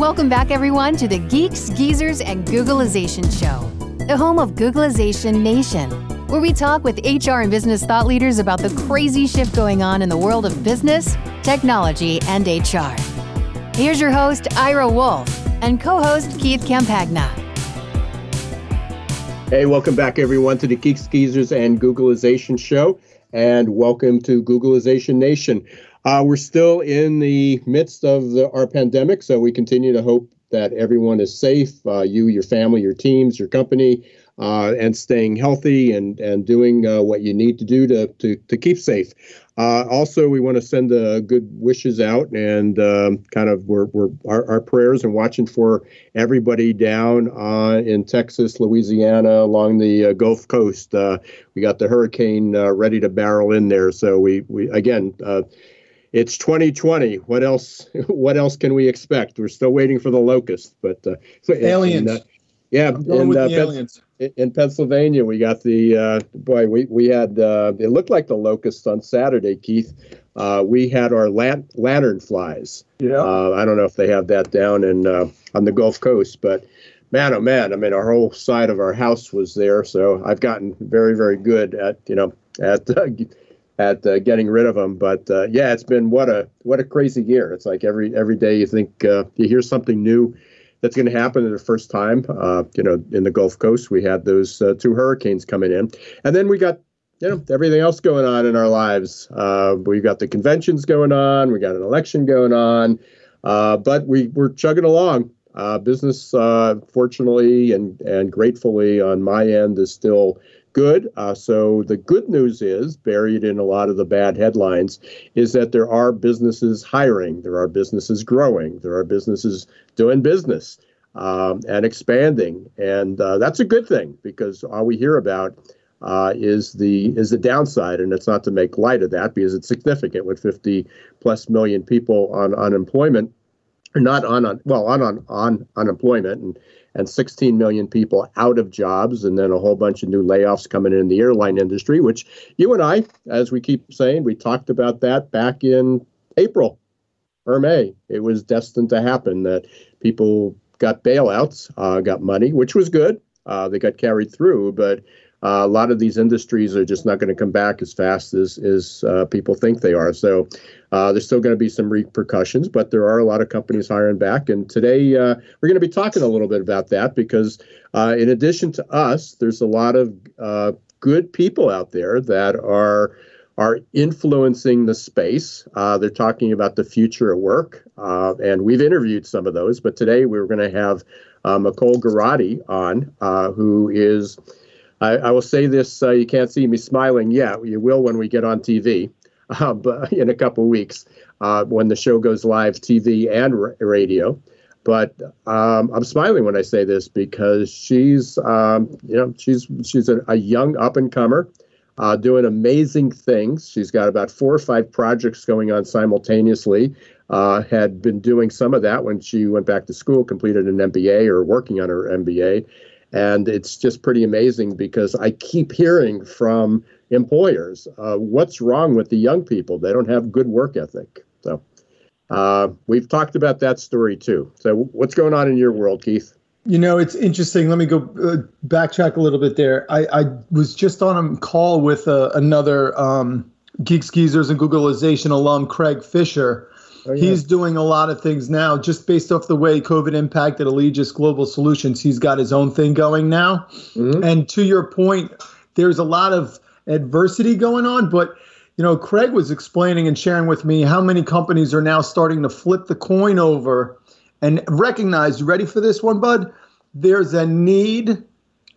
Welcome back, everyone, to the Geeks, Geezers, and Googlization Show, the home of Googlization Nation, where we talk with HR and business thought leaders about the crazy shift going on in the world of business, technology, and HR. Here's your host, Ira Wolf, and co host, Keith Campagna. Hey, welcome back, everyone, to the Geeks, Geezers, and Googlization Show, and welcome to Googlization Nation. Uh, we're still in the midst of the, our pandemic, so we continue to hope that everyone is safe, uh, you, your family, your teams, your company, uh, and staying healthy and and doing uh, what you need to do to to, to keep safe. Uh, also, we want to send uh, good wishes out and um, kind of we're, we're our, our, prayers and watching for everybody down in Texas, Louisiana, along the Gulf Coast. we got the hurricane ready to barrel in there, so we we again it's 2020. What else? What else can we expect? We're still waiting for the locust, but uh, aliens. uh, yeah, in, uh, aliens. in Pennsylvania, we got the uh, boy. We we had uh, it looked like the locusts on Saturday, Keith. Uh, we had our lan- lantern flies. Yeah. Uh, I don't know if they have that down in uh, on the Gulf Coast, but man, oh man, I mean, our whole side of our house was there. So I've gotten very, very good at you know at uh, at uh, getting rid of them. But uh, yeah, it's been what a what a crazy year. It's like every every day you think uh, you hear something new that's going to happen for the first time. Uh, you know, in the Gulf Coast, we had those uh, two hurricanes coming in, and then we got you know everything else going on in our lives. Uh, we got the conventions going on. We got an election going on. but we we're chugging along. business, fortunately and and gratefully on my end, is still good. Uh, so the good news is, buried in a lot of the bad headlines, is that there are businesses hiring, there are businesses growing, there are businesses doing business um, and expanding, and uh, that's a good thing because all we hear about. Uh, is the is the downside, and it's not to make light of that because it's significant with 50 plus million people on unemployment, or not on, on well on on on unemployment, and and 16 million people out of jobs, and then a whole bunch of new layoffs coming in the airline industry, which you and I, as we keep saying, we talked about that back in April or May. It was destined to happen that people got bailouts, uh, got money, which was good. Uh, they got carried through, but uh, a lot of these industries are just not going to come back as fast as, as uh, people think they are. So uh, there's still going to be some repercussions, but there are a lot of companies hiring back. And today uh, we're going to be talking a little bit about that because, uh, in addition to us, there's a lot of uh, good people out there that are are influencing the space. they're talking about the future of work, and we've interviewed some of those. But today we're going to have Nicole Garotti on, who is I, I will say this: uh, you can't see me smiling yet. You will when we get on TV, uh, but in a couple weeks uh, when the show goes live, TV and r- radio. But um, I'm smiling when I say this because she's, um, you know, she's she's a, a young up and comer. Uh, doing amazing things. She's got about four or five projects going on simultaneously. Uh, had been doing some of that when she went back to school, completed an MBA or working on her MBA, and it's just pretty amazing because I keep hearing from employers, uh, what's wrong with the young people? They don't have good work ethic. So uh, we've talked about that story too. So what's going on in your world, Keith? You know, it's interesting. Let me go uh, backtrack a little bit there. I, I was just on a call with uh, another um, Geeks Geezers and Googlization alum, Craig Fisher, Oh, yeah. He's doing a lot of things now just based off the way COVID impacted Allegis Global Solutions. He's got his own thing going now. Mm-hmm. And to your point, there's a lot of adversity going on, but you know, Craig was explaining and sharing with me how many companies are now starting to flip the coin over and recognize, you ready for this one, bud? There's a need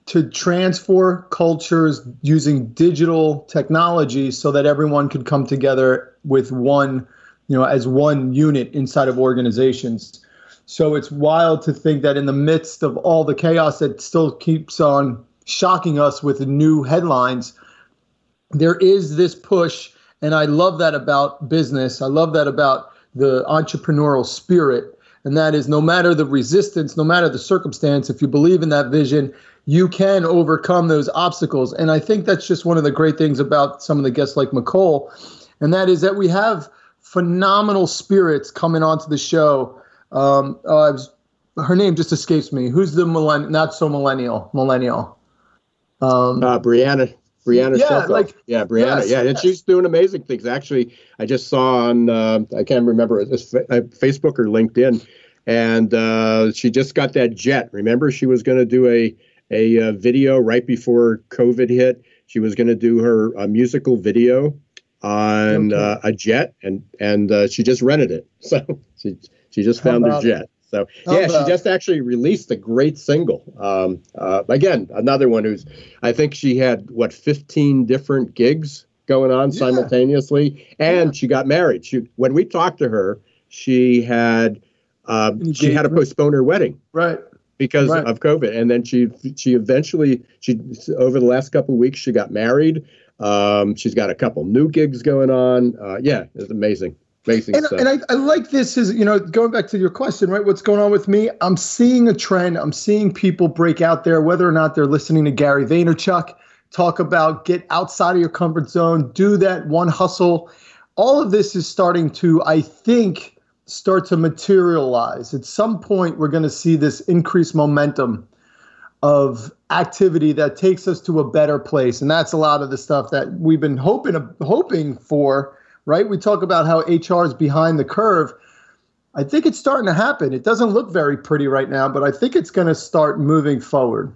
to transfer cultures using digital technology so that everyone could come together with one you know, as one unit inside of organizations. So it's wild to think that in the midst of all the chaos that still keeps on shocking us with new headlines, there is this push. And I love that about business. I love that about the entrepreneurial spirit. And that is no matter the resistance, no matter the circumstance, if you believe in that vision, you can overcome those obstacles. And I think that's just one of the great things about some of the guests like Mecole. And that is that we have phenomenal spirits coming onto the show. Um, uh, her name just escapes me. Who's the millennial? Not so millennial. Millennial. Um, uh, Brianna. Brianna yeah, like yeah, Brianna, yes, yeah, and yes. she's doing amazing things. Actually, I just saw on uh, I can't remember it's uh, Facebook or LinkedIn, and uh, she just got that jet. Remember, she was going to do a a uh, video right before COVID hit. She was going to do her uh, musical video on okay. uh, a jet, and and uh, she just rented it. So she she just found her jet. So yeah, she just actually released a great single. Um, uh, again, another one who's I think she had what 15 different gigs going on yeah. simultaneously, and yeah. she got married. She when we talked to her, she had uh, she had to postpone her wedding. Right because right. of COVID. And then she she eventually she over the last couple of weeks she got married. Um, she's got a couple new gigs going on. Uh, yeah, it's amazing. Amazing and, stuff. and I, I like this is you know going back to your question right what's going on with me i'm seeing a trend i'm seeing people break out there whether or not they're listening to gary vaynerchuk talk about get outside of your comfort zone do that one hustle all of this is starting to i think start to materialize at some point we're going to see this increased momentum of activity that takes us to a better place and that's a lot of the stuff that we've been hoping hoping for right we talk about how hr is behind the curve i think it's starting to happen it doesn't look very pretty right now but i think it's going to start moving forward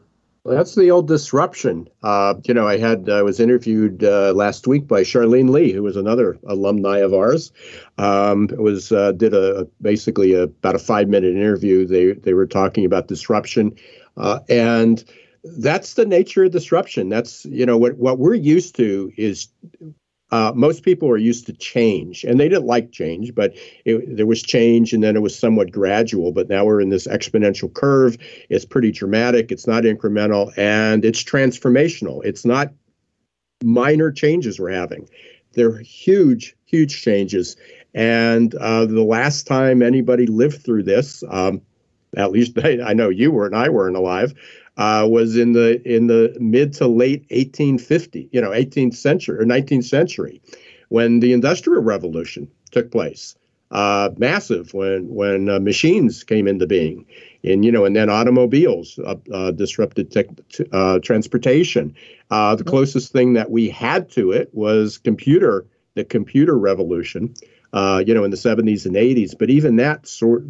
that's the old disruption. Uh, you know, I had I was interviewed uh, last week by Charlene Li, who was another alumni of ours. Um, was uh, did a basically a, about a five minute interview. They they were talking about disruption, uh, and that's the nature of disruption. That's you know what what we're used to is uh, most people are used to change, and they didn't like change, but it, there was change, and then it was somewhat gradual. But now we're in this exponential curve. It's pretty dramatic. It's not incremental, and it's transformational. It's not minor changes we're having. They're huge, huge changes. And uh, the last time anybody lived through this, um, at least I, I know you weren't, I weren't alive uh, was in the in the mid to late 1850, you know, 18th century or 19th century, when the Industrial Revolution took place. Uh, massive when when uh, machines came into being, and you know, and then automobiles uh, uh disrupted tech, uh, transportation. Uh, the closest thing that we had to it was computer, the computer revolution, you know, in the 70s and 80s. But even that sort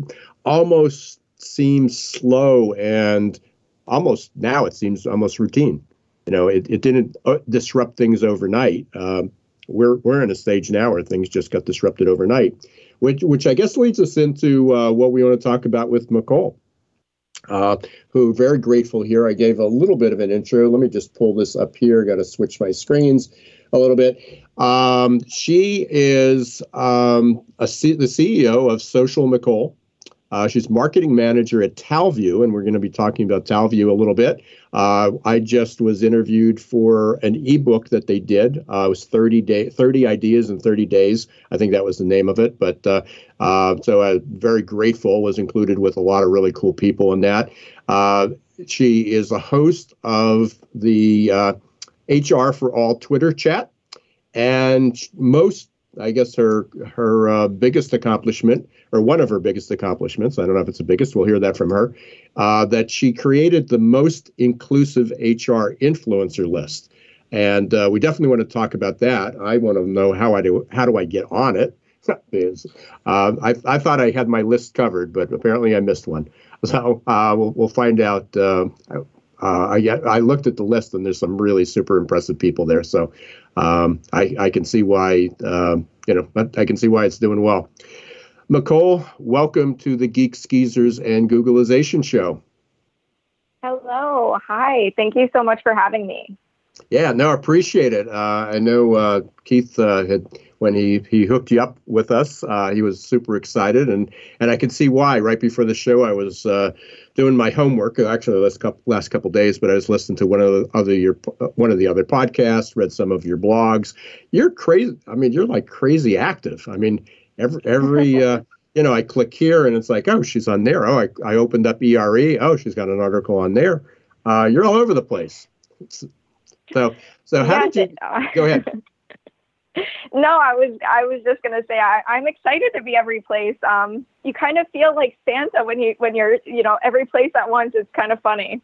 almost seems slow and almost now it seems almost routine. You know, it, it didn't uh, disrupt things overnight. Um, we're we're in a stage now where things just got disrupted overnight, which which I guess leads us into uh, what we want to talk about with Mecole. Uh, who very grateful here. I gave a little bit of an intro. Let me just pull this up here. Got to switch my screens a little bit. Um, she is um, C- the CEO of Social Mecole. Uh, she's marketing manager at Talview, and we're going to be talking about Talview a little bit. Uh, I just was interviewed for an ebook that they did. Uh, it was 30 day, 30 ideas in 30 days. I think that was the name of it. But uh, uh, so I'm very grateful. Was included with a lot of really cool people in that. Uh, she is a host of the HR for All Twitter chat, and most I guess her her uh, biggest accomplishment, or one of her biggest accomplishments, I don't know if it's the biggest, we'll hear that from her, uh, that she created the most inclusive HR influencer list. And uh, we definitely want to talk about that. I want to know how I do how do I get on it. Uh, I, I thought I had my list covered, but apparently I missed one. So uh, we'll, we'll find out uh, I, I looked at the list and there's some really super impressive people there. So um, I, I can see why uh, you know I can see why it's doing well. Mecole, welcome to the Geeks Geezers and Googlization show. Hello, hi. Thank you so much for having me. Yeah, no, appreciate it. Uh, I know uh, Keith uh, had when he he hooked you up with us. Uh, he was super excited, and and I can see why. Right before the show, I was uh, doing my homework. Actually, last couple last couple days, but I was listening to one of the other your one of the other podcasts, read some of your blogs. You're crazy. I mean, you're like crazy active. I mean, every every. Uh, you know, I click here and it's like, oh, she's on there. Oh, I, I opened up ERE. Oh, she's got an article on there. Uh, you're all over the place. So, so how did you go ahead? no, I was I was just gonna say I, I'm excited to be every place. Um, you kind of feel like Santa when you when you're you know every place at once. It's kind of funny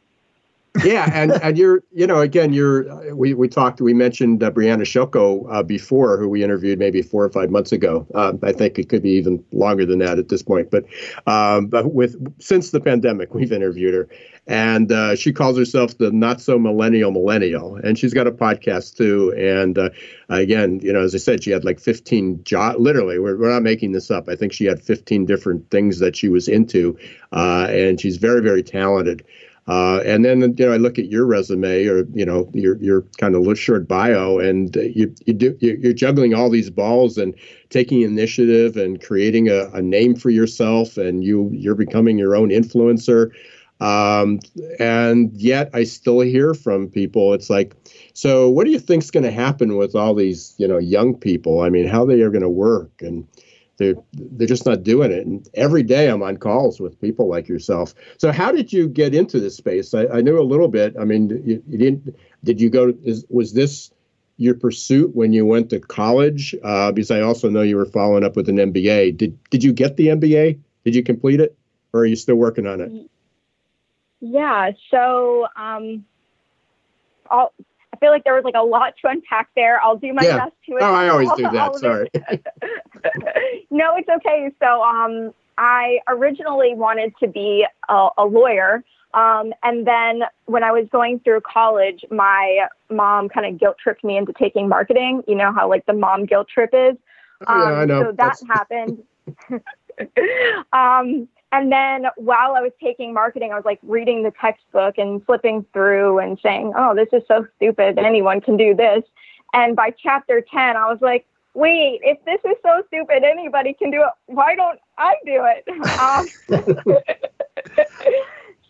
yeah, and and you're you know again you're we we talked we mentioned uh, Brianna Shoko uh, before who we interviewed maybe four or five months ago. Um, I think it could be even longer than that at this point. But um, but with since the pandemic we've interviewed her, and uh, she calls herself the not so millennial millennial, and she's got a podcast too. And uh, again, you know, as I said, she had like 15 jobs. Literally, we're we're not making this up. I think she had 15 different things that she was into, uh, and she's very very talented. Uh, and then you know I look at your resume or you know your your kind of short bio, and you you do you're juggling all these balls and taking initiative and creating a, a name for yourself, and you you're becoming your own influencer. Um, and yet I still hear from people. It's like, so what do you think's going to happen with all these you know young people? I mean, how they are going to work and they're they're just not doing it. And every day I'm on calls with people like yourself. So how did you get into this space? I, I knew a little bit. I mean, you, you didn't. Did you go? Is, was this your pursuit when you went to college? Uh, because I also know you were following up with an MBA. Did did you get the MBA? Did you complete it, or are you still working on it? Yeah. So um, I'll I feel like there was like a lot to unpack there. I'll do my yeah. best to. It Oh, I always do that. Sorry. no, it's okay. So, um, I originally wanted to be a, a lawyer. Um, and then when I was going through college, my mom kind of guilt tripped me into taking marketing. You know how like the mom guilt trip is. Um, yeah, I know. So that That's... happened. um, and then while I was taking marketing, I was like reading the textbook and flipping through and saying, oh, this is so stupid. Anyone can do this. And by chapter 10, I was like, wait, if this is so stupid, anybody can do it. Why don't I do it? Um,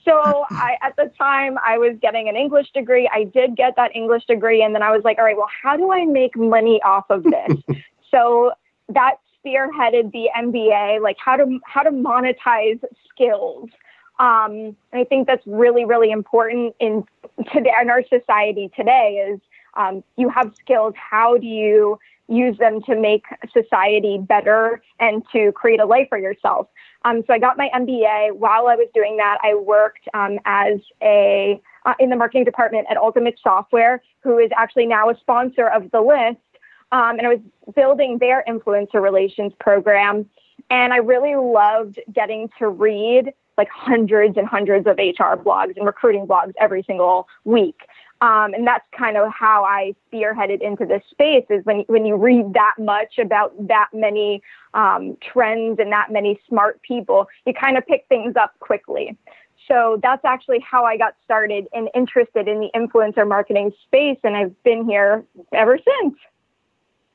so I, at the time, I was getting an English degree. I did get that English degree. And then I was like, all right, well, how do I make money off of this? so that spearheaded the MBA, like how to how to monetize skills. Um, and I think that's really really important in today in our society today is um, you have skills. How do you use them to make society better and to create a life for yourself? Um, so I got my MBA. While I was doing that, I worked um, as a uh, in the marketing department at Ultimate Software, who is actually now a sponsor of the list. Um, and I was building their influencer relations program. And I really loved getting to read like hundreds and hundreds of HR blogs and recruiting blogs every single week. Um, and that's kind of how I spearheaded into this space is when, when you read that much about that many um, trends and that many smart people, you kind of pick things up quickly. So that's actually how I got started and interested in the influencer marketing space. And I've been here ever since.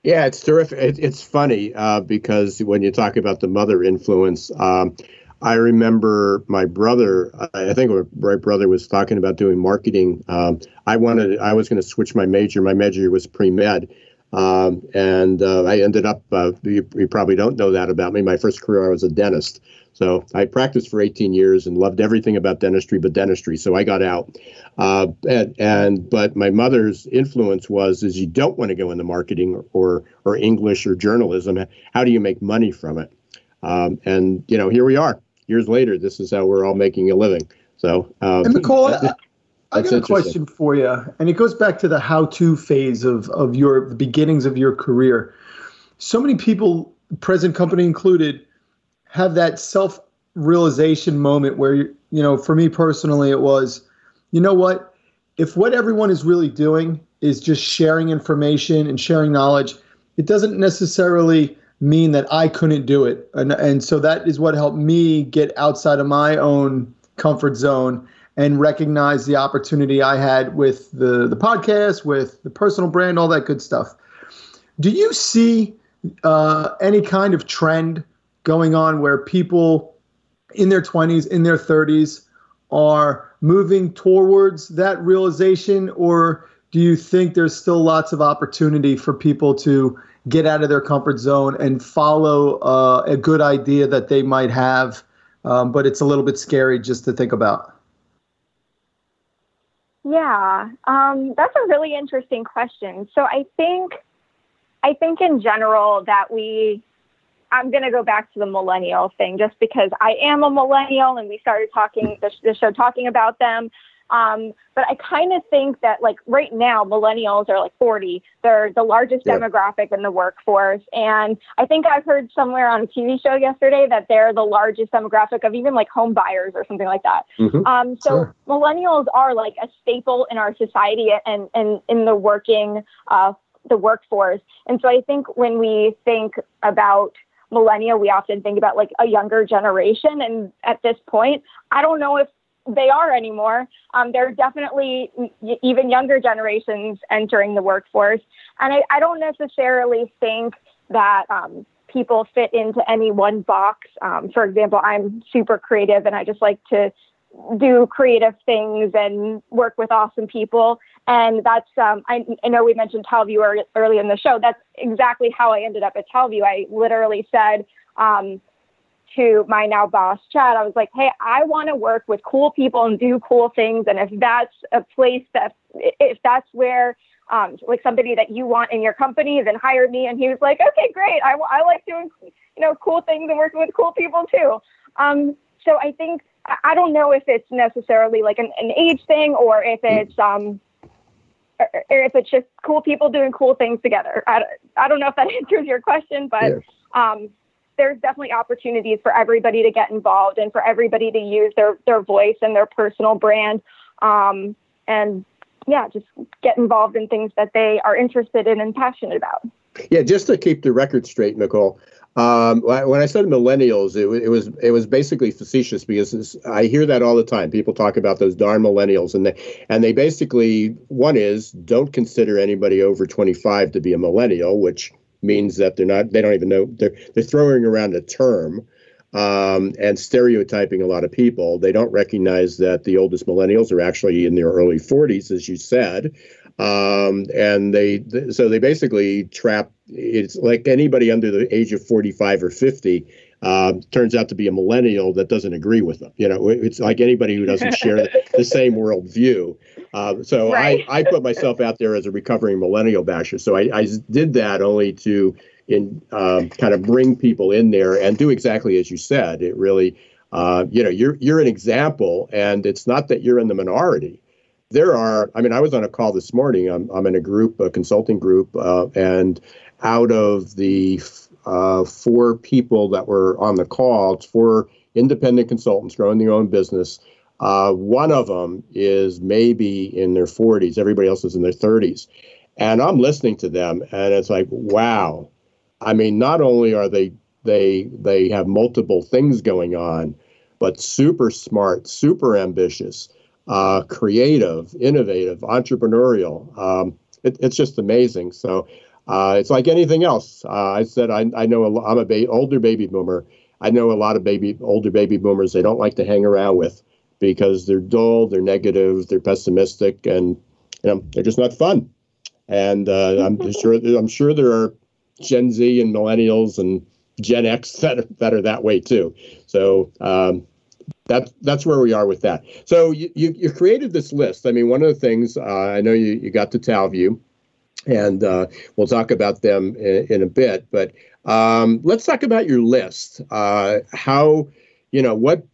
Yeah, it's terrific. It, it's funny uh, because when you talk about the mother influence, um, I remember my brother. I think my brother was talking about doing marketing. Um, I wanted. I was going to switch my major. My major was pre med, um, and uh, I ended up. Uh, you, you, probably don't know that about me. My first career, I was a dentist. So I practiced for 18 years and loved everything about dentistry but dentistry. So I got out. Uh, and, and but my mother's influence was is you don't want to go into marketing or or English or journalism. How do you make money from it? Um, and you know here we are years later. This is how we're all making a living. So um, and Nicole. I, I got a question for you, and it goes back to the how-to phase of of your the beginnings of your career. So many people, present company included, have that self realization moment where you you know for me personally it was you know what if what everyone is really doing is just sharing information and sharing knowledge it doesn't necessarily mean that I couldn't do it. And and so that is what helped me get outside of my own comfort zone and recognize the opportunity I had with the the podcast with the personal brand all that good stuff. Do you see uh, any kind of trend going on where people in their 20s, in their 30s are moving towards that realization, or do you think there's still lots of opportunity for people to get out of their comfort zone and follow uh, a good idea that they might have, um, but it's a little bit scary just to think about? Yeah, um, that's a really interesting question. So I think, I think in general that we, I'm going to go back to the millennial thing just because I am a millennial and we started talking the, the show talking about them. Um, but I kind of think that like right now, millennials are like 40. They're the largest yeah. demographic in the workforce. And I think I've heard somewhere on a TV show yesterday that they're the largest demographic of even like home buyers or something like that. Mm-hmm. Um, so sure. millennials are like a staple in our society and, and in the working, uh, the workforce. And so I think when we think about millennial, we often think about like a younger generation. And at this point, I don't know if they are anymore. Um, there are definitely even younger generations entering the workforce. And I, I don't necessarily think that um, people fit into any one box. Um, for example, I'm super creative and I just like to do creative things and work with awesome people. And that's, um, I, I, know we mentioned Talview early in the show. That's exactly how I ended up at Talview. I literally said, um, to my now boss, Chad, I was like, hey, I want to work with cool people and do cool things. And if that's a place that, if that's where, um, like somebody that you want in your company, then hire me. And he was like, okay, great. I, I like doing, you know, cool things and working with cool people too. Um, so I think, I don't know if it's necessarily like an, an age thing or if it's, um, or, if it's just cool people doing cool things together. I, I don't know if that answers your question, but, yes. um, there's definitely opportunities for everybody to get involved and for everybody to use their their voice and their personal brand um, and yeah just get involved in things that they are interested in and passionate about yeah just to keep the record straight nicole um, when I said millennials, it, it, was it was basically facetious because I hear that all the time. People talk about those darn millennials, and they and they basically one is don't consider anybody over 25 to be a millennial, which means that they're not they don't even know they're they're throwing around a term um, and stereotyping a lot of people. They don't recognize that the oldest millennials are actually in their early 40s, as you said, um, and they so they basically trap. It's like anybody under the age of 45 or 50 uh, turns out to be a millennial that doesn't agree with them. You know, it's like anybody who doesn't share the, the same worldview. Uh, so right. I, I put myself out there as a recovering millennial basher. So I, I did that only to in um, kind of bring people in there and do exactly as you said. It really, uh, you know, you're you're an example, and it's not that you're in the minority. There are, I mean, I was on a call this morning. I'm, I'm in a group, a consulting group, uh, and out of the uh, four people that were on the call, it's four independent consultants growing their own business. Uh, one of them is maybe in their 40s, everybody else is in their 30s. And I'm listening to them, and it's like, wow. I mean, not only are they they they have multiple things going on, but super smart, super ambitious, uh, creative, innovative, entrepreneurial. Um, it, it's just amazing. So uh, it's like anything else. Uh, I said I, I know a, I'm a ba- older baby boomer. I know a lot of baby older baby boomers they don't like to hang around with because they're dull, they're negative, they're pessimistic, and you know they're just not fun. And uh, I'm sure I'm sure there are Gen Z and millennials and Gen X that are, that are that way too. So um, that's that's where we are with that. So you, you, you created this list. I mean, one of the things uh, I know you, you got to Talview and uh, we'll talk about them in, in a bit. But um, let's talk about your list. Uh, how, you know, what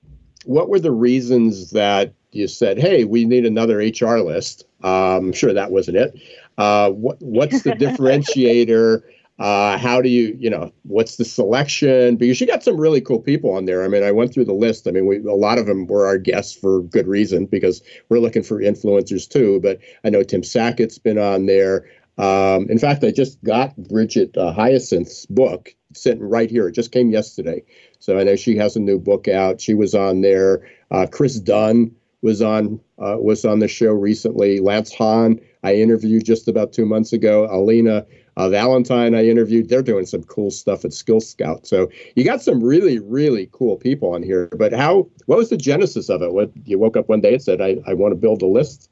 what were the reasons that you said, "Hey, we need another HR list"? Um, I'm sure that wasn't it. Uh, what what's the differentiator? Uh, how do you, you know, what's the selection? Because you got some really cool people on there. I mean, I went through the list. I mean, we, a lot of them were our guests for good reason because we're looking for influencers too. But I know Tim Sackett's been on there. Um, in fact, I just got Bridget uh, Hyacinth's book sent right here. It just came yesterday. So I know she has a new book out. She was on there. Uh, Chris Dunn was on uh, was on the show recently. Lance Haun I interviewed just about two months ago. Alina Uh, Valentine, I interviewed. They're doing some cool stuff at Skill Scout. So you got some really, really cool people on here. But how? What was the genesis of it? What you woke up one day and said, "I, I want to build a list."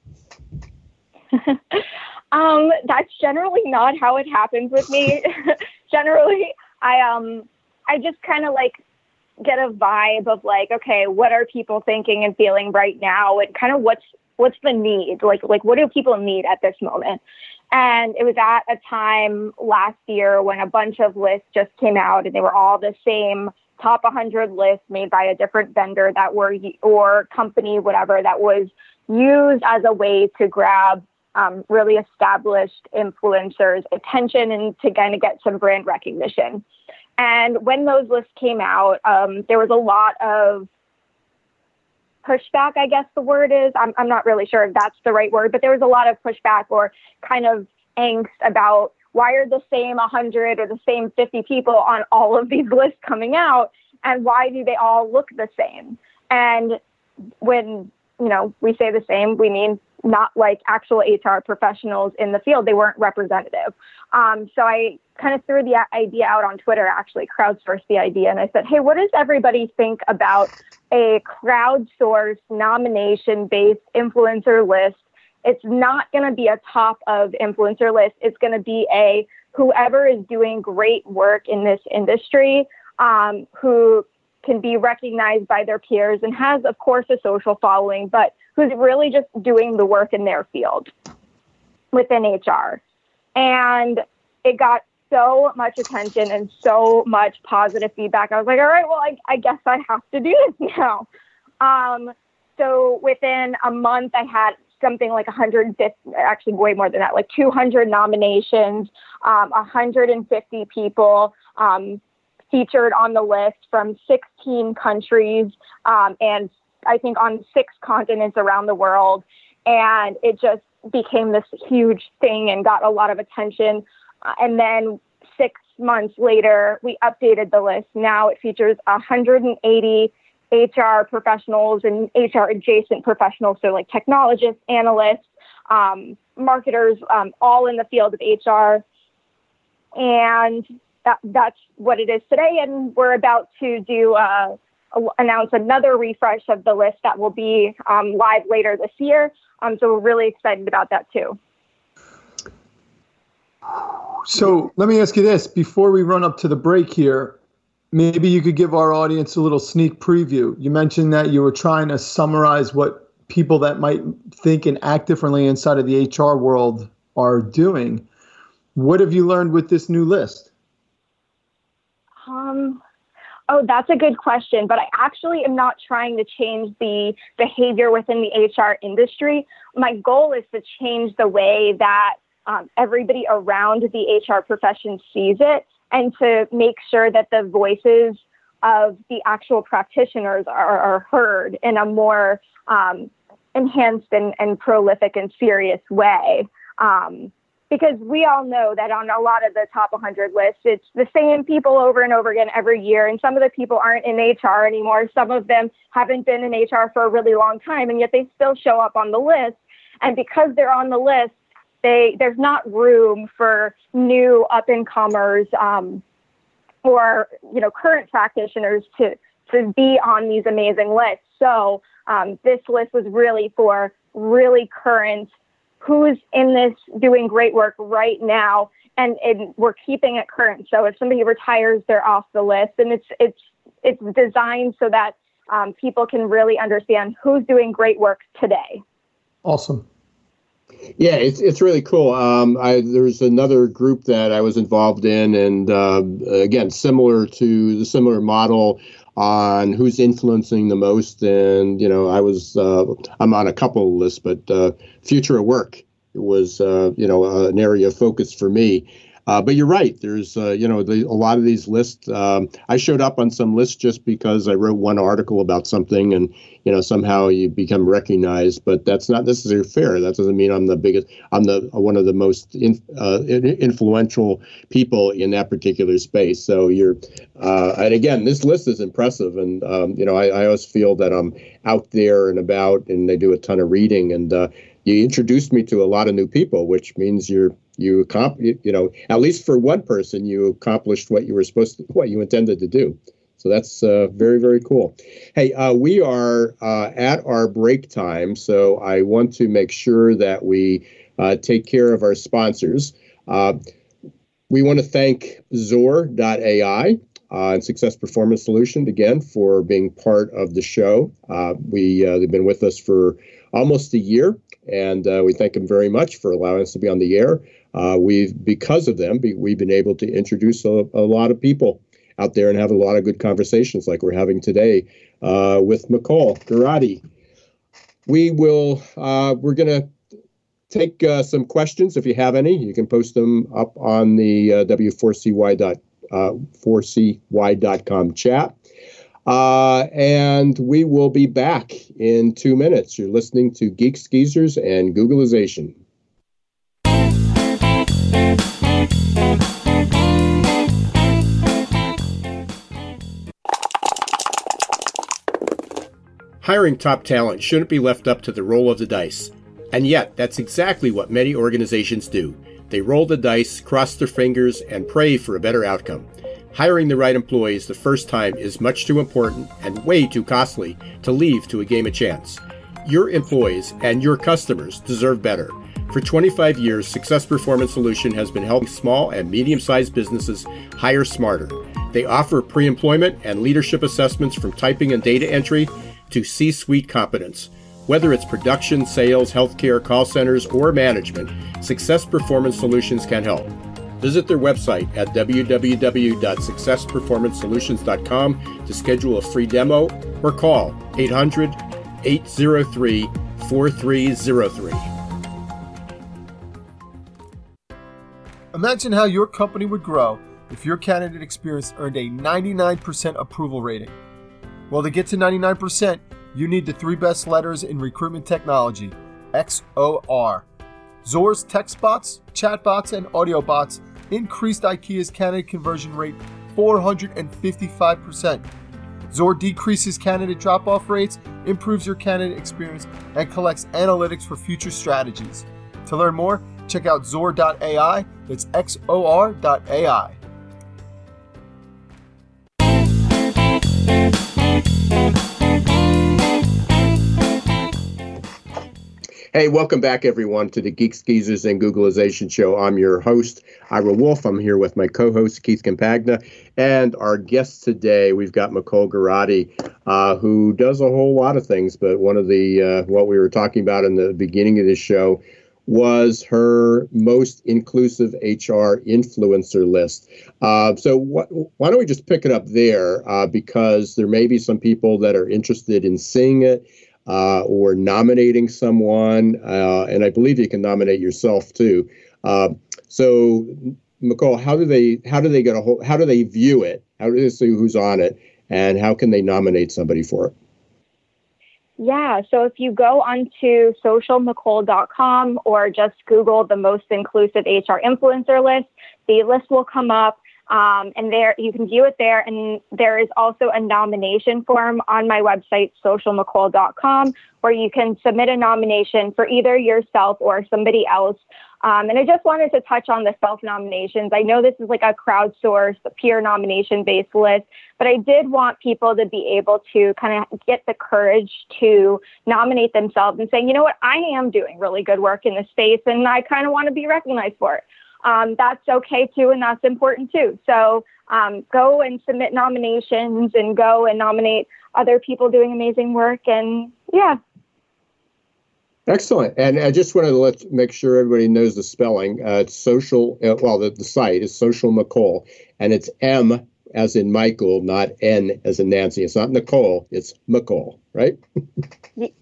um, that's generally not how it happens with me. generally, I um, I just kind of like get a vibe of like, okay, what are people thinking and feeling right now, and kind of what's what's the need, like like what do people need at this moment. And it was at a time last year when a bunch of lists just came out and they were all the same top 100 lists made by a different vendor that were, or company, whatever, that was used as a way to grab um, really established influencers' attention and to kind of get some brand recognition. And when those lists came out, um, there was a lot of pushback, I guess the word is. I'm, I'm not really sure if that's the right word, but there was a lot of pushback or kind of angst about why are the same 100 or the same 50 people on all of these lists coming out and why do they all look the same? And when, you know, we say the same, we mean not like actual HR professionals in the field. They weren't representative. Um, so I kind of threw the idea out on Twitter, actually crowdsourced the idea. And I said, hey, what does everybody think about a crowdsourced nomination based influencer list? It's not going to be a top of influencer list. It's going to be a whoever is doing great work in this industry um, who can be recognized by their peers and has, of course, a social following, but who's really just doing the work in their field within HR. And it got so much attention and so much positive feedback. I was like, all right, well, I, I guess I have to do this now. Um, so within a month, I had something like 150, actually way more than that, like 200 nominations, um, 150 people um, featured on the list from 16 countries um, and I think on six continents around the world. And it just became this huge thing and got a lot of attention. Uh, and then six months later, we updated the list. Now it features 180 HR professionals and HR adjacent professionals, so like technologists, analysts, um, marketers, um, all in the field of HR. And that, that's what it is today. And we're about to do uh, announce another refresh of the list that will be um, live later this year. Um, so we're really excited about that too. So let me ask you this before we run up to the break here. Maybe you could give our audience a little sneak preview. You mentioned that you were trying to summarize what people that might think and act differently inside of the HR world are doing. What have you learned with this new list? Um, Oh, that's a good question. But I actually am not trying to change the behavior within the HR industry. My goal is to change the way that um, everybody around the HR profession sees it and to make sure that the voices of the actual practitioners are, are heard in a more um, enhanced and, and, prolific and serious way. Um, because we all know that on a lot of the top 100 lists, it's the same people over and over again every year. And some of the people aren't in HR anymore. Some of them haven't been in HR for a really long time, and yet they still show up on the list. And because they're on the list, they there's not room for new up and comers um, or you know current practitioners to to be on these amazing lists. So um, this list was really for really current who's in this doing great work right now and, and we're keeping it current. So if somebody retires they're off the list. And it's it's it's designed so that um, people can really understand who's doing great work today. Awesome. Yeah, it's it's really cool. Um, I there's another group that I was involved in, and uh, again, similar to the similar model on who's influencing the most. And you know, I was uh, I'm on a couple lists, but uh, future of work was uh, you know an area of focus for me. Uh, but you're right. There's, uh, you know, the, a lot of these lists. Um, I showed up on some lists just because I wrote one article about something, and you know, somehow you become recognized. But that's not necessarily fair. That doesn't mean I'm the biggest. I'm the one of the most in, uh, influential people in that particular space. So you're, uh, and again, this list is impressive, and um, you know, I, I, always feel that I'm out there and about, and they do a ton of reading and uh, you introduced me to a lot of new people, which means you're you you know at least for one person you accomplished what you were supposed to what you intended to do. So that's uh, very very cool. Hey, uh, we are uh, at our break time, so I want to make sure that we uh, take care of our sponsors. Uh, we want to thank XOR.ai uh, and Success Performance Solution again for being part of the show. Uh, we uh, they've been with us for almost a year, and uh, we thank them very much for allowing us to be on the air. Uh, we've because of them, we've been able to introduce a, a, lot of people out there and have a lot of good conversations like we're having today uh, with Mecole Garati. We will we're going to take some questions if you have any. You can post them up on the w4cy.com uh, 4cy.com chat. Uh, and we will be back in two minutes. You're listening to Geeks Geezers and Googlization. Hiring top talent shouldn't be left up to the roll of the dice. And yet, that's exactly what many organizations do. They roll the dice, cross their fingers, and pray for a better outcome. Hiring the right employees the first time is much too important and way too costly to leave to a game of chance. Your employees and your customers deserve better. For 25 years, Success Performance Solution has been helping small and medium sized businesses hire smarter. They offer pre employment and leadership assessments from typing and data entry to C suite competence. Whether it's production, sales, healthcare, call centers, or management, Success Performance Solutions can help. Visit their website at www.successperformancesolutions.com to schedule a free demo or call 800 803 4303. Imagine how your company would grow if your candidate experience earned a 99% approval rating. Well, to get to 99%, you need the three best letters in recruitment technology XOR. Zor's text bots, chat bots, and audio bots increased IKEA's candidate conversion rate 455%. Zor decreases candidate drop off rates, improves your candidate experience, and collects analytics for future strategies. To learn more, check out XOR.ai. That's XOR.ai. Hey, welcome back, everyone, to the Geeks Geezers and Googlization Show. I'm your host, Ira Wolf. I'm here with my co host, Keith Campagna. And our guest today, we've got Mecole Garati, uh, who does a whole lot of things. But one of the, uh, what we were talking about in the beginning of this show was her most inclusive HR influencer list. Uh, so, wh- why don't we just pick it up there? Uh, because there may be some people that are interested in seeing it uh, or nominating someone, uh, and I believe you can nominate yourself too. Uh, so, Mecole, how do they how do they get a hold, how do they view it? How do they see who's on it, and how can they nominate somebody for it? Yeah, so if you go onto socialmecole.com or just Google the most inclusive HR influencer list, the list will come up. Um, and there you can view it there. And there is also a nomination form on my website, socialmecole.com, where you can submit a nomination for either yourself or somebody else. Um, and I just wanted to touch on the self nominations. I know this is like a crowdsourced, peer nomination based list, but I did want people to be able to kind of get the courage to nominate themselves and saying, you know what, I am doing really good work in this space and I kind of want to be recognized for it um, that's okay too, and that's important too. So um, go and submit nominations and go and nominate other people doing amazing work. And yeah. Excellent. And I just wanted to let make sure everybody knows the spelling. Uh, it's social. Uh, well, the, the site is Social Mecole, and it's M as in Michael, not N as in Nancy. It's not Nicole. It's Mecole right?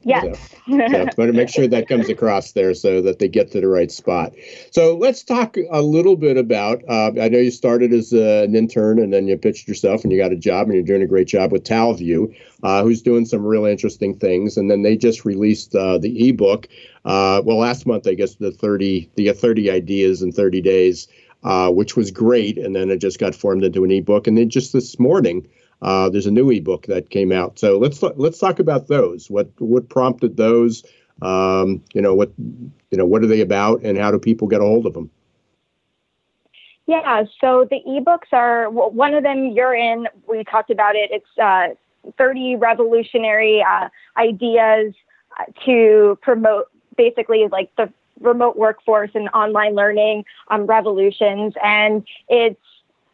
Yes. so, so want to make sure that comes across there so that they get to the right spot. So let's talk a little bit about. Uh, I know you started as uh, an intern and then you pitched yourself and you got a job and you're doing a great job with Talview, uh, who's doing some really interesting things. And then they just released uh, the ebook. Uh, well, last month I guess the 30 the 30 ideas in 30 days. Uh, which was great, and then it just got formed into an ebook. And then just this morning, uh, there's a new ebook that came out. So let's let's talk about those. What what prompted those? Um, you know what you know what are they about, and how do people get a hold of them? Yeah, so the ebooks are well, one of them. You're in. We talked about it. It's uh, 30 revolutionary uh, ideas uh, to promote basically like the remote workforce and online learning um, revolutions. And it's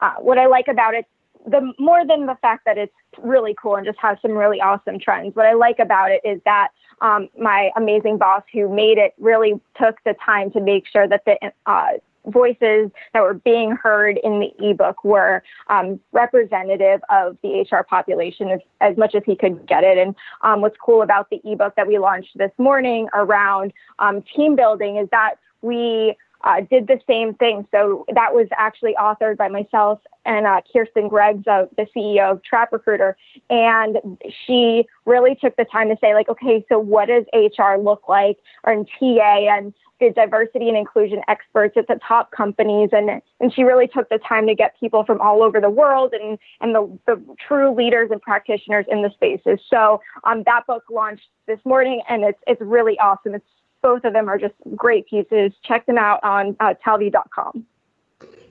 uh, what I like about it, the more than the fact that it's really cool and just has some really awesome trends. What I like about it is that um, my amazing boss who made it really took the time to make sure that the uh, voices that were being heard in the ebook were um, representative of the HR population as, as, much as he could get it. And um, what's cool about the ebook that we launched this morning around um, team building is that we uh, did the same thing. So that was actually authored by myself and uh, Kirsten Greggs, uh, the CEO of Trap Recruiter. And she really took the time to say, like, okay, so what does HR look like or in TA and the diversity and inclusion experts at the top companies? And, and she really took the time to get people from all over the world and, and the, the true leaders and practitioners in the spaces. So um, that book launched this morning and it's, it's really awesome. It's both of them are just great pieces. Check them out on uh, talview.com.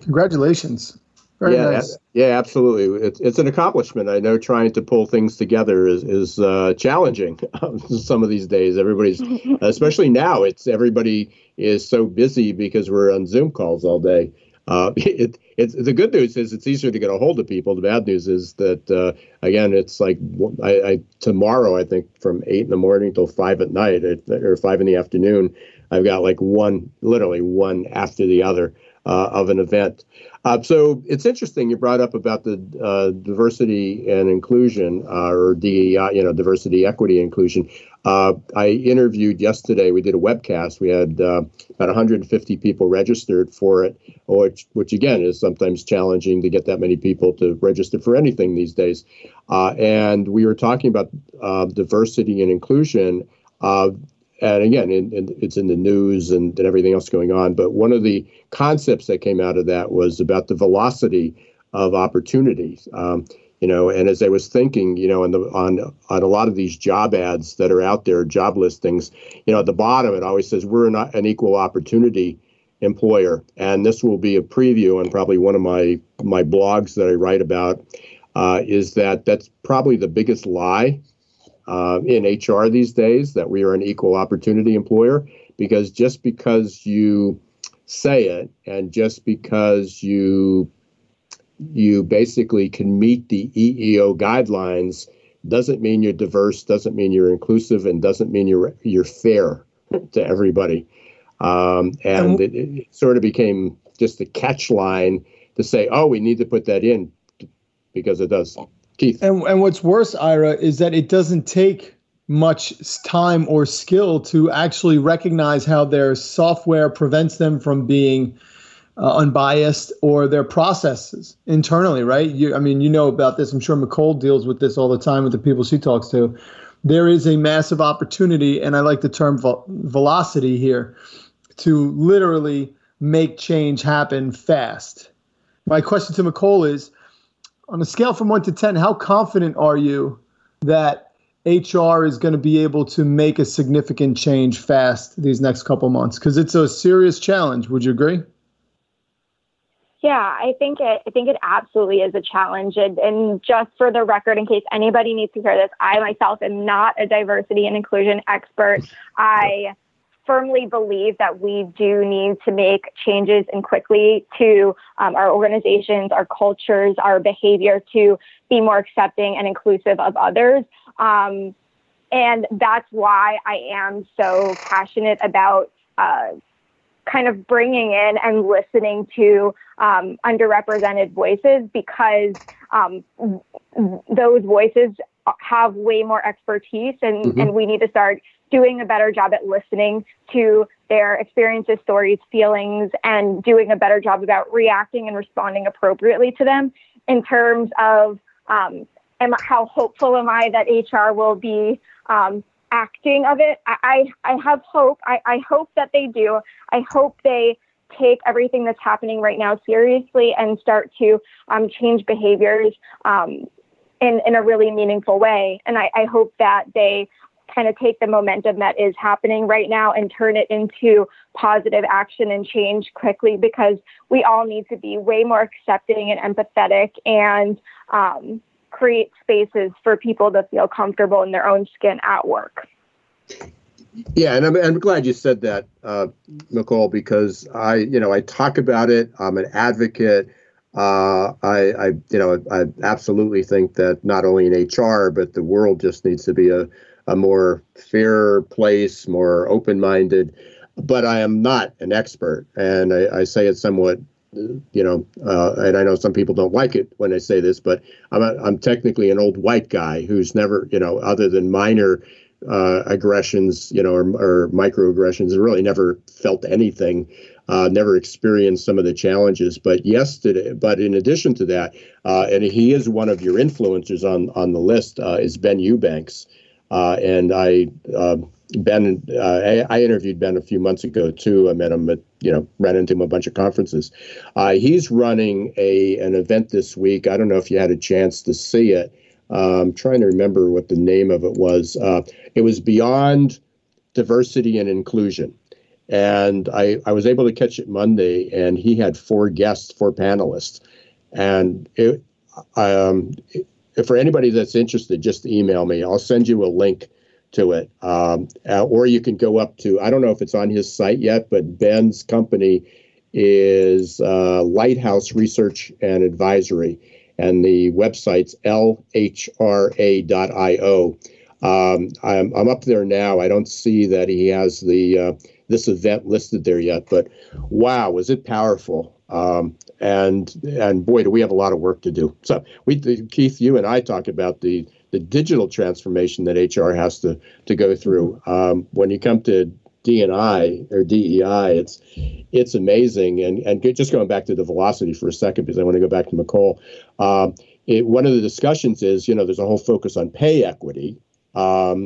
Congratulations. Very yeah, nice. yeah, absolutely. It's, it's an accomplishment. I know trying to pull things together is is uh, challenging some of these days. Everybody's, especially now, it's everybody is so busy because we're on Zoom calls all day. Uh, it, it's the good news is it's easier to get a hold of people. The bad news is that uh, again, it's like I, I, tomorrow I think from eight in the morning till five at night or five in the afternoon, I've got like one, literally one after the other uh, of an event. Uh, so it's interesting you brought up about the uh, diversity and inclusion, uh, or DEI, you know, diversity, equity, inclusion. Uh, I interviewed yesterday. We did a webcast. We had uh, about 150 people registered for it, which, which again is sometimes challenging to get that many people to register for anything these days. and we were talking about diversity and inclusion and again, in, in, it's in the news and, and, everything else going on. But one of the concepts that came out of that was about the velocity of opportunities. Um, you know, and as I was thinking, you know, on the on on a lot of these job ads that are out there, job listings, you know, at the bottom it always says we're not an equal opportunity employer, and this will be a preview on probably one of my my blogs that I write about. Uh, is that that's probably the biggest lie uh, in HR these days that we are an equal opportunity employer because just because you say it and just because you you basically can meet the EEO guidelines doesn't mean you're diverse, doesn't mean you're inclusive, and doesn't mean you're you're fair to everybody. Um, and it, it, sort of became just a catch line to say, oh, we need to put that in because it does Keith. And and what's worse, Ira, is that it doesn't take much time or skill to actually recognize how their software prevents them from being uh, unbiased or their processes internally, right? You, I mean, you know about this. I'm sure Mecole deals with this all the time with the people she talks to. There is a massive opportunity, and I like the term velocity here, to literally make change happen fast. My question to Mecole is on a scale from one to 10, how confident are you that HR is going to be able to make a significant change fast these next couple months? Because it's a serious challenge. Would you agree? Yeah, I think it. I think it absolutely is a challenge. And, and just for the record, in case anybody needs to hear this, I myself am not a diversity and inclusion expert. I firmly believe that we do need to make changes and quickly to um, our organizations, our cultures, our behavior to be more accepting and inclusive of others. Um, and that's why I am so passionate about uh, kind of bringing in and listening to um, underrepresented voices because um, those voices have way more expertise and, mm-hmm. and we need to start doing a better job at listening to their experiences, stories, feelings, and doing a better job about reacting and responding appropriately to them in terms of um, am, how hopeful am I that HR will be um, acting of it. I, I, I have hope. I, I hope that they do. I hope they take everything that's happening right now seriously and start to um, change behaviors um, in, in a really meaningful way. And I, I hope that they kind of take the momentum that is happening right now and turn it into positive action and change quickly because we all need to be way more accepting and empathetic and um, create spaces for people to feel comfortable in their own skin at work. Yeah, and I'm, I'm glad you said that, uh, Nicole, because I, you know, I talk about it. I'm an advocate. Uh, I, I, you know, I absolutely think that not only in HR, but the world just needs to be a, a more fair place, more open-minded. But I am not an expert, and I, I say it somewhat, you know, uh, and I know some people don't like it when I say this, but I'm a, I'm technically an old white guy who's never, you know, other than minor uh, aggressions, you know, or, or microaggressions, really never felt anything uh, never experienced some of the challenges. But yesterday, but in addition to that, uh, and he is one of your influencers on on the list, uh, is Ben Eubanks, uh, and I. Um, ben, uh, I, I, interviewed Ben a few months ago too. I met him at, you know, ran into him a bunch of conferences. Uh, he's running a an event this week. I don't know if you had a chance to see it. I'm trying to remember what the name of it was. it was Beyond Diversity and Inclusion and I, I was able to catch it Monday, and he had four guests, four panelists, and it, um, it, for anybody that's interested, just email me. I'll send you a link to it, um, uh, or you can go up to I don't know if it's on his site yet, but Ben's company is uh, Lighthouse Research and Advisory, and the website's lhra.io. Um, I'm, I'm up there now. I don't see that he has the uh, this event listed there yet, but wow, was it powerful! Um, and and boy, do we have a lot of work to do. So we, Keith, you and I talk about the the digital transformation that HR has to to go through. Um, when you come to D&I or DEI, it's it's amazing. And and just going back to the velocity for a second, because I want to go back to Mecole. Um, it, one of the discussions is, you know, there's a whole focus on pay equity, um,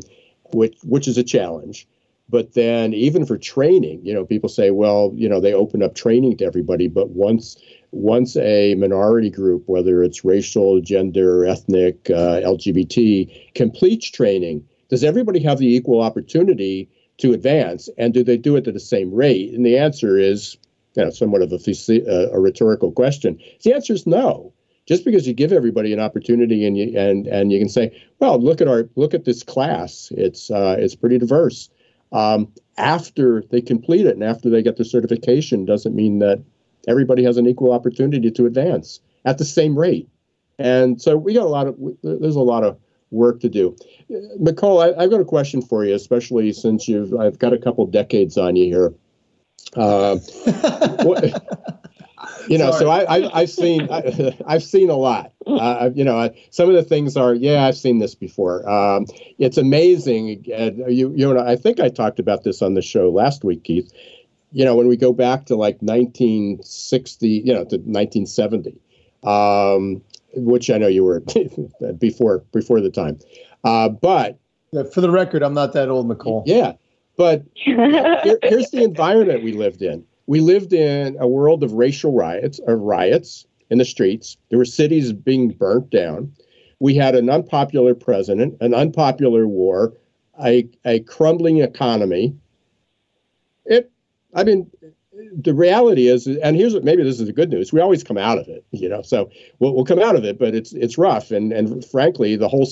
which which is a challenge. But then even for training, you know, people say, well, you know, they open up training to everybody, but once once a minority group, whether it's racial, gender, ethnic, uh, LGBT, completes training, does everybody have the equal opportunity to advance? And do they do it at the same rate? And the answer is, you know, somewhat of a, uh, a rhetorical question. The answer is no. Just because you give everybody an opportunity and you and and you can say, well, look at our look at this class. It's uh, it's pretty diverse um, after they complete it and after they get the certification doesn't mean that everybody has an equal opportunity to advance at the same rate. And so we got a lot of there's a lot of work to do. Nicole, I, have got a question for you, especially since you've I've got a couple decades on you here. Uh, what, you know, Sorry. so I, I have seen I, have seen a lot. Uh, you know, some of the things are yeah, I've seen this before. Um, it's amazing. And you you know, I think I talked about this on the show last week, Keith. You know, when we go back to like 1960, you know, to 1970, um, which I know you were before before the time, uh, but yeah, for the record, I'm not that old, Nicole. Yeah, but here, here's the environment we lived in we lived in a world of racial riots, of riots in the streets. There were cities being burnt down. We had an unpopular president, an unpopular war, a, a crumbling economy. It, I mean, the reality is, and here's what maybe this is the good news: we always come out of it, you know. So we'll, we'll come out of it, but it's it's rough, and and frankly, the whole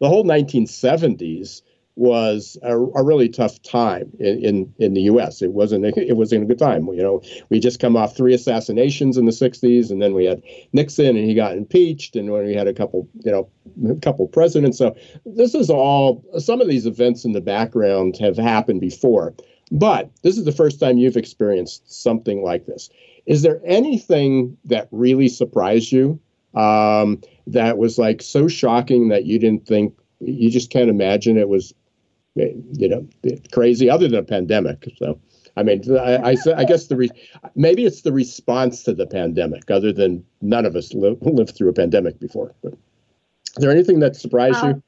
the whole 1970s was a, a, really tough time in, in, in the U.S. It wasn't it wasn't a good time. You know, we just come off three assassinations in the '60s, and then we had Nixon, and he got impeached, and when we had a couple, you know, a couple presidents. So this is all. Some of these events in the background have happened before, but this is the first time you've experienced something like this. Is there anything that really surprised you? Um, that was like so shocking that you didn't think you just can't imagine it was you know crazy other than a pandemic so i mean i, I, I guess the re, maybe it's the response to the pandemic other than none of us li- lived through a pandemic before but is there anything that surprised you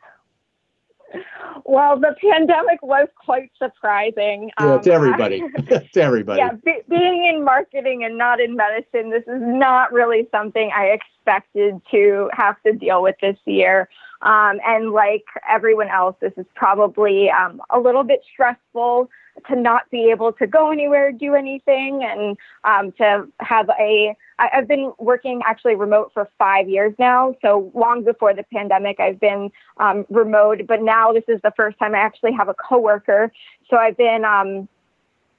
well, the pandemic was quite surprising. Yeah, um, to everybody. to everybody. Yeah, be, being in marketing and not in medicine, this is not really something I expected to have to deal with this year. Um, and like everyone else, this is probably um, a little bit stressful to not be able to go anywhere, do anything, and um, to have a. I've been working actually remote for five years now. So long before the pandemic, I've been um, remote, but now this is the first time I actually have a coworker. So I've been. Um,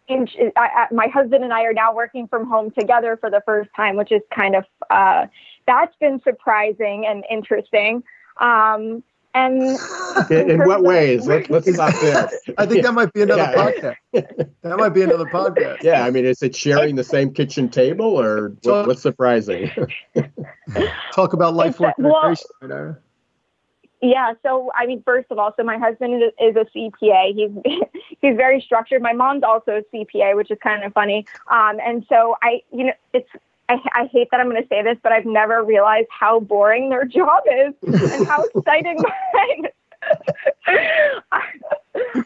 in, I, I, my husband and I are now working from home together for the first time, which is kind of uh, that's been surprising and interesting. Um, and in, in what ways? Let, us stop there. I think that might be another yeah. podcast. That might be another podcast. Yeah, I mean, is it sharing the same kitchen table, or what, what's surprising? Talk about life work integration. yeah, so I mean, first of all, so my husband is, is a CPA. He's he's very structured. My mom's also a CPA, which is kind of funny. Um, and so I, you know, it's I, I hate that I'm going to say this, but I've never realized how boring their job is and how exciting mine.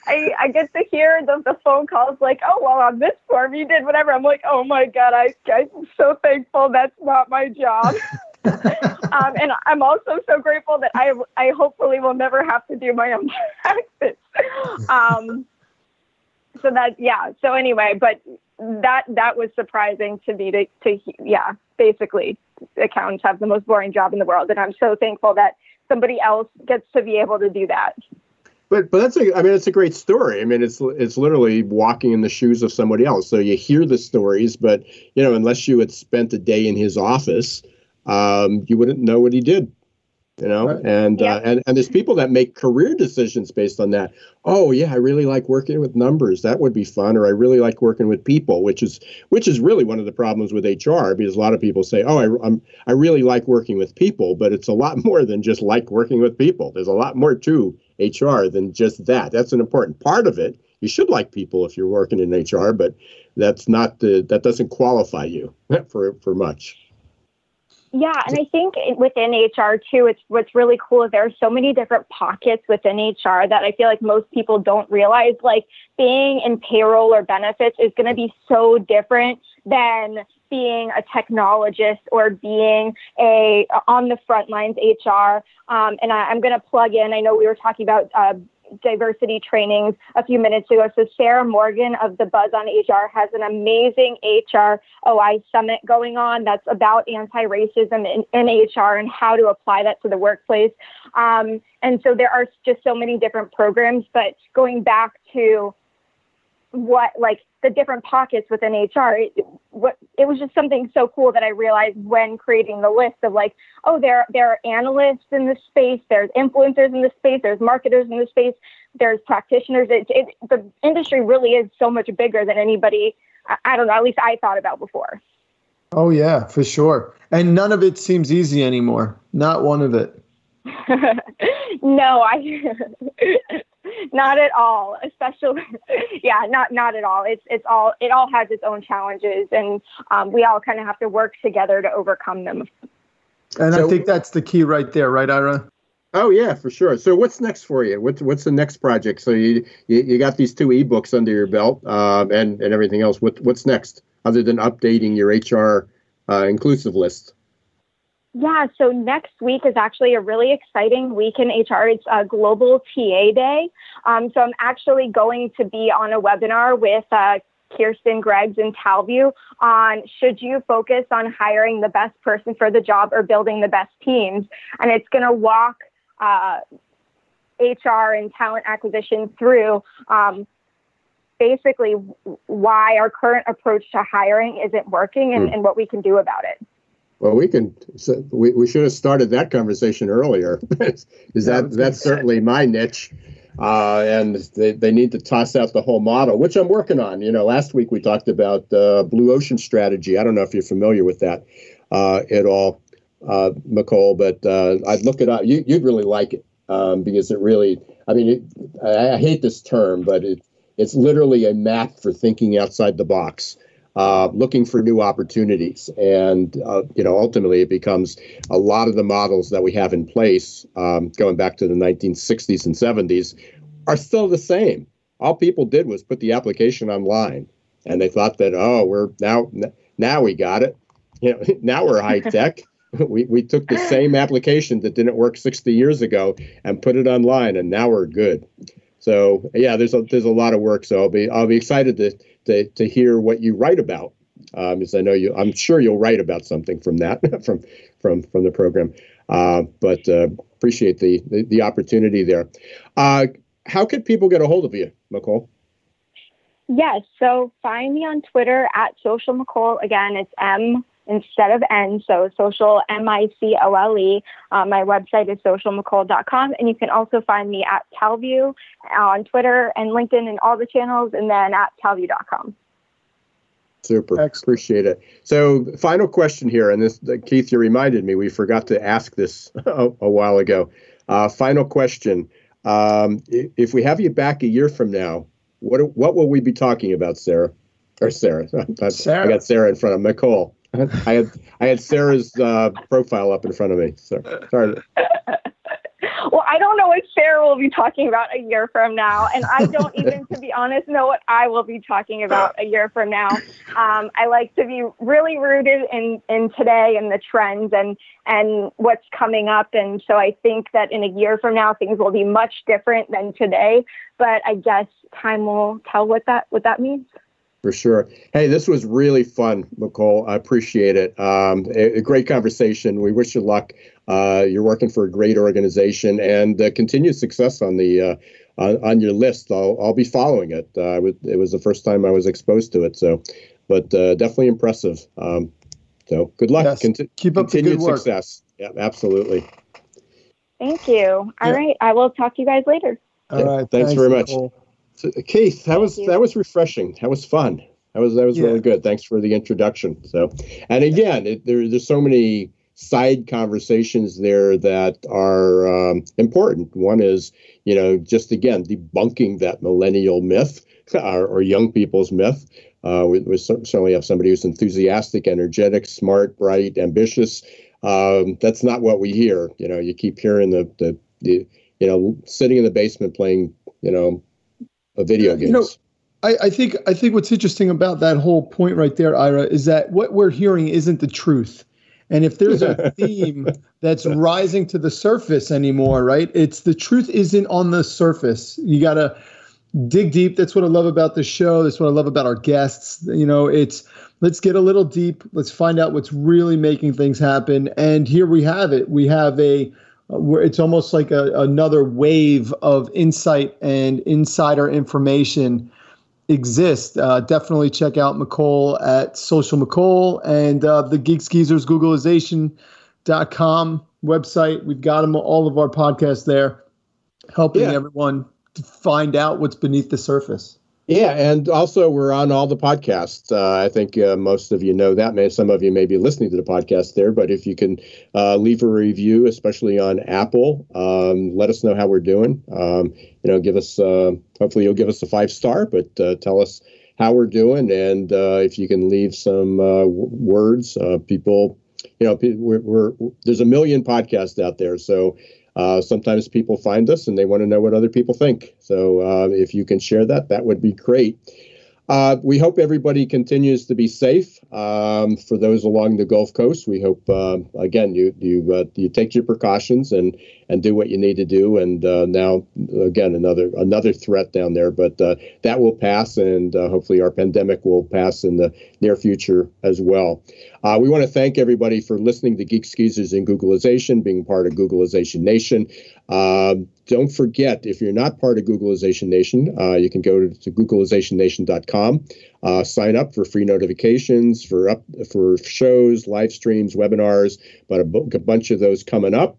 I, I get to hear the, the phone calls like, oh, well, on this form you did whatever. I'm like, oh my God, I, I'm so thankful that's not my job. um, and I'm also so grateful that I, I hopefully will never have to do my own taxes. Um, so that, yeah. So anyway, but that that was surprising to me to, to yeah basically accountants have the most boring job in the world and i'm so thankful that somebody else gets to be able to do that. But but that's a i mean it's a great story. I mean it's it's literally walking in the shoes of somebody else. So you hear the stories but you know unless you had spent a day in his office um, you wouldn't know what he did you know? Right. and yeah. uh, and and there's people that make career decisions based on that. Oh yeah i really like working with numbers. That would be fun. Or i really like working with people which is which is really one of the problems with hr because a lot of people say oh I, i'm i really like working with people but it's a lot more than just like working with people. There's a lot more to hr than just that. That's an important part of it. You should like people if you're working in hr but that's not the that doesn't qualify you for for much yeah, and I think within HR too, it's what's really cool is there are so many different pockets within HR that I feel like most people don't realize. Like being in payroll or benefits is going to be so different than being a technologist or being a on the front lines HR. Um, and I, am going to plug in. I know we were talking about uh, diversity trainings a few minutes ago. So Sarah Morgan of the Buzz on HR has an amazing HR OI summit going on that's about anti-racism in, in HR and how to apply that to the workplace. Um, and so there are just so many different programs, but going back to what like the different pockets within HR. It, what it was just something so cool that I realized when creating the list of like, oh, there there are analysts in this space, there's influencers in this space, there's marketers in this space, there's practitioners. It, it the industry really is so much bigger than anybody. I, I don't know. At least I thought about before. Oh yeah, for sure. And none of it seems easy anymore. Not one of it. no, I not at all. Especially, yeah, not not at all. It's it's all it all has its own challenges, and um, we all kind of have to work together to overcome them. And so, I think that's the key right there, right, Ira? Oh yeah, for sure. So what's next for you? What's what's the next project? So you you, you got these two ebooks under your belt, um, and and everything else. What what's next other than updating your HR uh, inclusive list? Yeah, so next week is actually a really exciting week in HR. It's a Global TA Day. Um, so I'm actually going to be on a webinar with uh, Kirsten Greggs and Talview on should you focus on hiring the best person for the job or building the best teams? And it's going to walk uh, HR and talent acquisition through um, basically why our current approach to hiring isn't working and, mm. and what we can do about it. Well, we can. We, we should have started that conversation earlier. Is that that's certainly my niche, uh, and they, they need to toss out the whole model, which I'm working on. You know, last week we talked about uh, blue ocean strategy. I don't know if you're familiar with that uh, at all, uh, Nicole, but uh, I'd look it up. You, would really like it um, because it really. I mean, it, I, I hate this term, but it it's literally a map for thinking outside the box uh, looking for new opportunities. And, uh, you know, ultimately it becomes a lot of the models that we have in place, um, going back to the 1960s and 70s, are still the same. All people did was put the application online and they thought that, oh, we're now, now we got it. You know, now we're high tech. we, we took the same application that didn't work 60 years ago and put it online, and now we're good. So yeah, there's a there's a lot of work. So I'll be I'll be excited to to, to hear what you write about, um, because I know you. I'm sure you'll write about something from that from from from the program. Uh, but uh, appreciate the, the, the opportunity there. Uh, how could people get a hold of you, Mecole? Yes, so find me on Twitter at social Mecole. Again, it's M instead of N, so social M I C O L E. Uh, my website is socialmecole.com, and you can also find me at Talview on Twitter and LinkedIn and all the channels, and then at talview.com. Super. Excellent. Appreciate it. So, final question here, and this, Keith, you reminded me, we forgot to ask this a, a while ago. Uh, final question. Um, if we have you back a year from now, what what will we be talking about, Sarah? Or Sarah? Sarah. I got Sarah in front of Mecole. I had I had Sarah's uh, profile up in front of me. So, sorry. well, I don't know what Sarah will be talking about a year from now, and I don't even, to be honest, know what I will be talking about a year from now. Um, I like to be really rooted in in today and the trends and and what's coming up, and so I think that in a year from now things will be much different than today. But I guess time will tell what that what that means. For sure. Hey, this was really fun, Nicole. I appreciate it. Um, a, a, great conversation. We wish you luck. Uh, you're working for a great organization and uh, continued success on the uh, on, on, your list. I'll, I'll be following it. Uh, it was the first time I was exposed to it. So, but uh, definitely impressive. Um, so good luck. Yes. Conti- Keep up continued success. Yeah, absolutely. Thank you. All yeah. right, I will talk to you guys later. All right. Thanks, thanks very much. Nicole. Keith, that was that was refreshing. That was fun. That was that was yeah. really good. Thanks for the introduction. So, and again, it, there, there's so many side conversations there that are um, important. One is, you know, just again debunking that millennial myth or, or young people's myth. Uh, we, we, certainly have somebody who's enthusiastic, energetic, smart, bright, ambitious. Um, that's not what we hear. You know, you keep hearing the, the, the you know sitting in the basement playing you know of video games. You know, I, I think I think what's interesting about that whole point right there, Ira, is that what we're hearing isn't the truth. And if there's a theme that's rising to the surface anymore, right? It's the truth isn't on the surface. You gotta dig deep. That's what I love about the show. That's what I love about our guests. You know, it's let's get a little deep. Let's find out what's really making things happen. And here we have it. We have a where it's almost like a, another wave of insight and insider information exists. Uh, definitely check out Mecole at Social Mecole and uh, the Geeks Geezers Googlization.com website. We've got them all of our podcasts there, helping yeah. everyone to find out what's beneath the surface. Yeah, and also we're on all the podcasts. Uh, I think uh, most of you know that. May some of you may be listening to the podcast there, but if you can uh, leave a review, especially on Apple, um, let us know how we're doing. Um, you know, give us. Uh, hopefully, you'll give us a five star, but uh, tell us how we're doing, and uh, if you can leave some w- words, people. You know, we're, we're there's a million podcasts out there, so uh, sometimes people find us and they want to know what other people think. So uh, if you can share that, that would be great. Uh, we hope everybody continues to be safe. Um, for those along the Gulf Coast, we hope uh, again you you uh, you take your precautions and and do what you need to do. And uh, now again another another threat down there, but uh, that will pass, and uh, hopefully our pandemic will pass in the near future as well. we want to thank everybody for listening to Geek Geezers and Googlization, being part of Googlization Nation. Um, don't forget, if you're not part of Googlization Nation, uh, you can go to, to googlizationnation.com, uh, sign up for free notifications for up for shows, live streams, webinars, but a, b- a bunch of those coming up.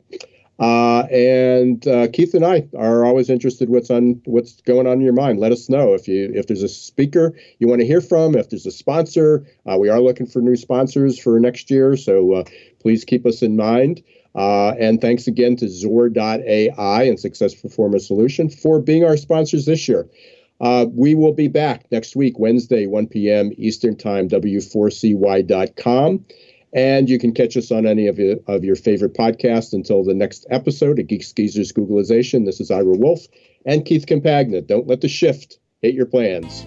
Uh, and uh, Keith and I are always interested what's on what's going on in your mind. Let us know if you if there's a speaker you want to hear from, if there's a sponsor. Uh, we are looking for new sponsors for next year, so uh, please keep us in mind. Uh, and thanks again to XOR.ai and Success Performance Solution for being our sponsors this year. Uh, we will be back next week, Wednesday, 1 p.m. Eastern Time, W4CY.com. And you can catch us on any of your, of your favorite podcasts until the next episode of Geeks Geezers Googlization. This is Ira Wolfe and Keith Campagna. Don't let the shift hit your plans.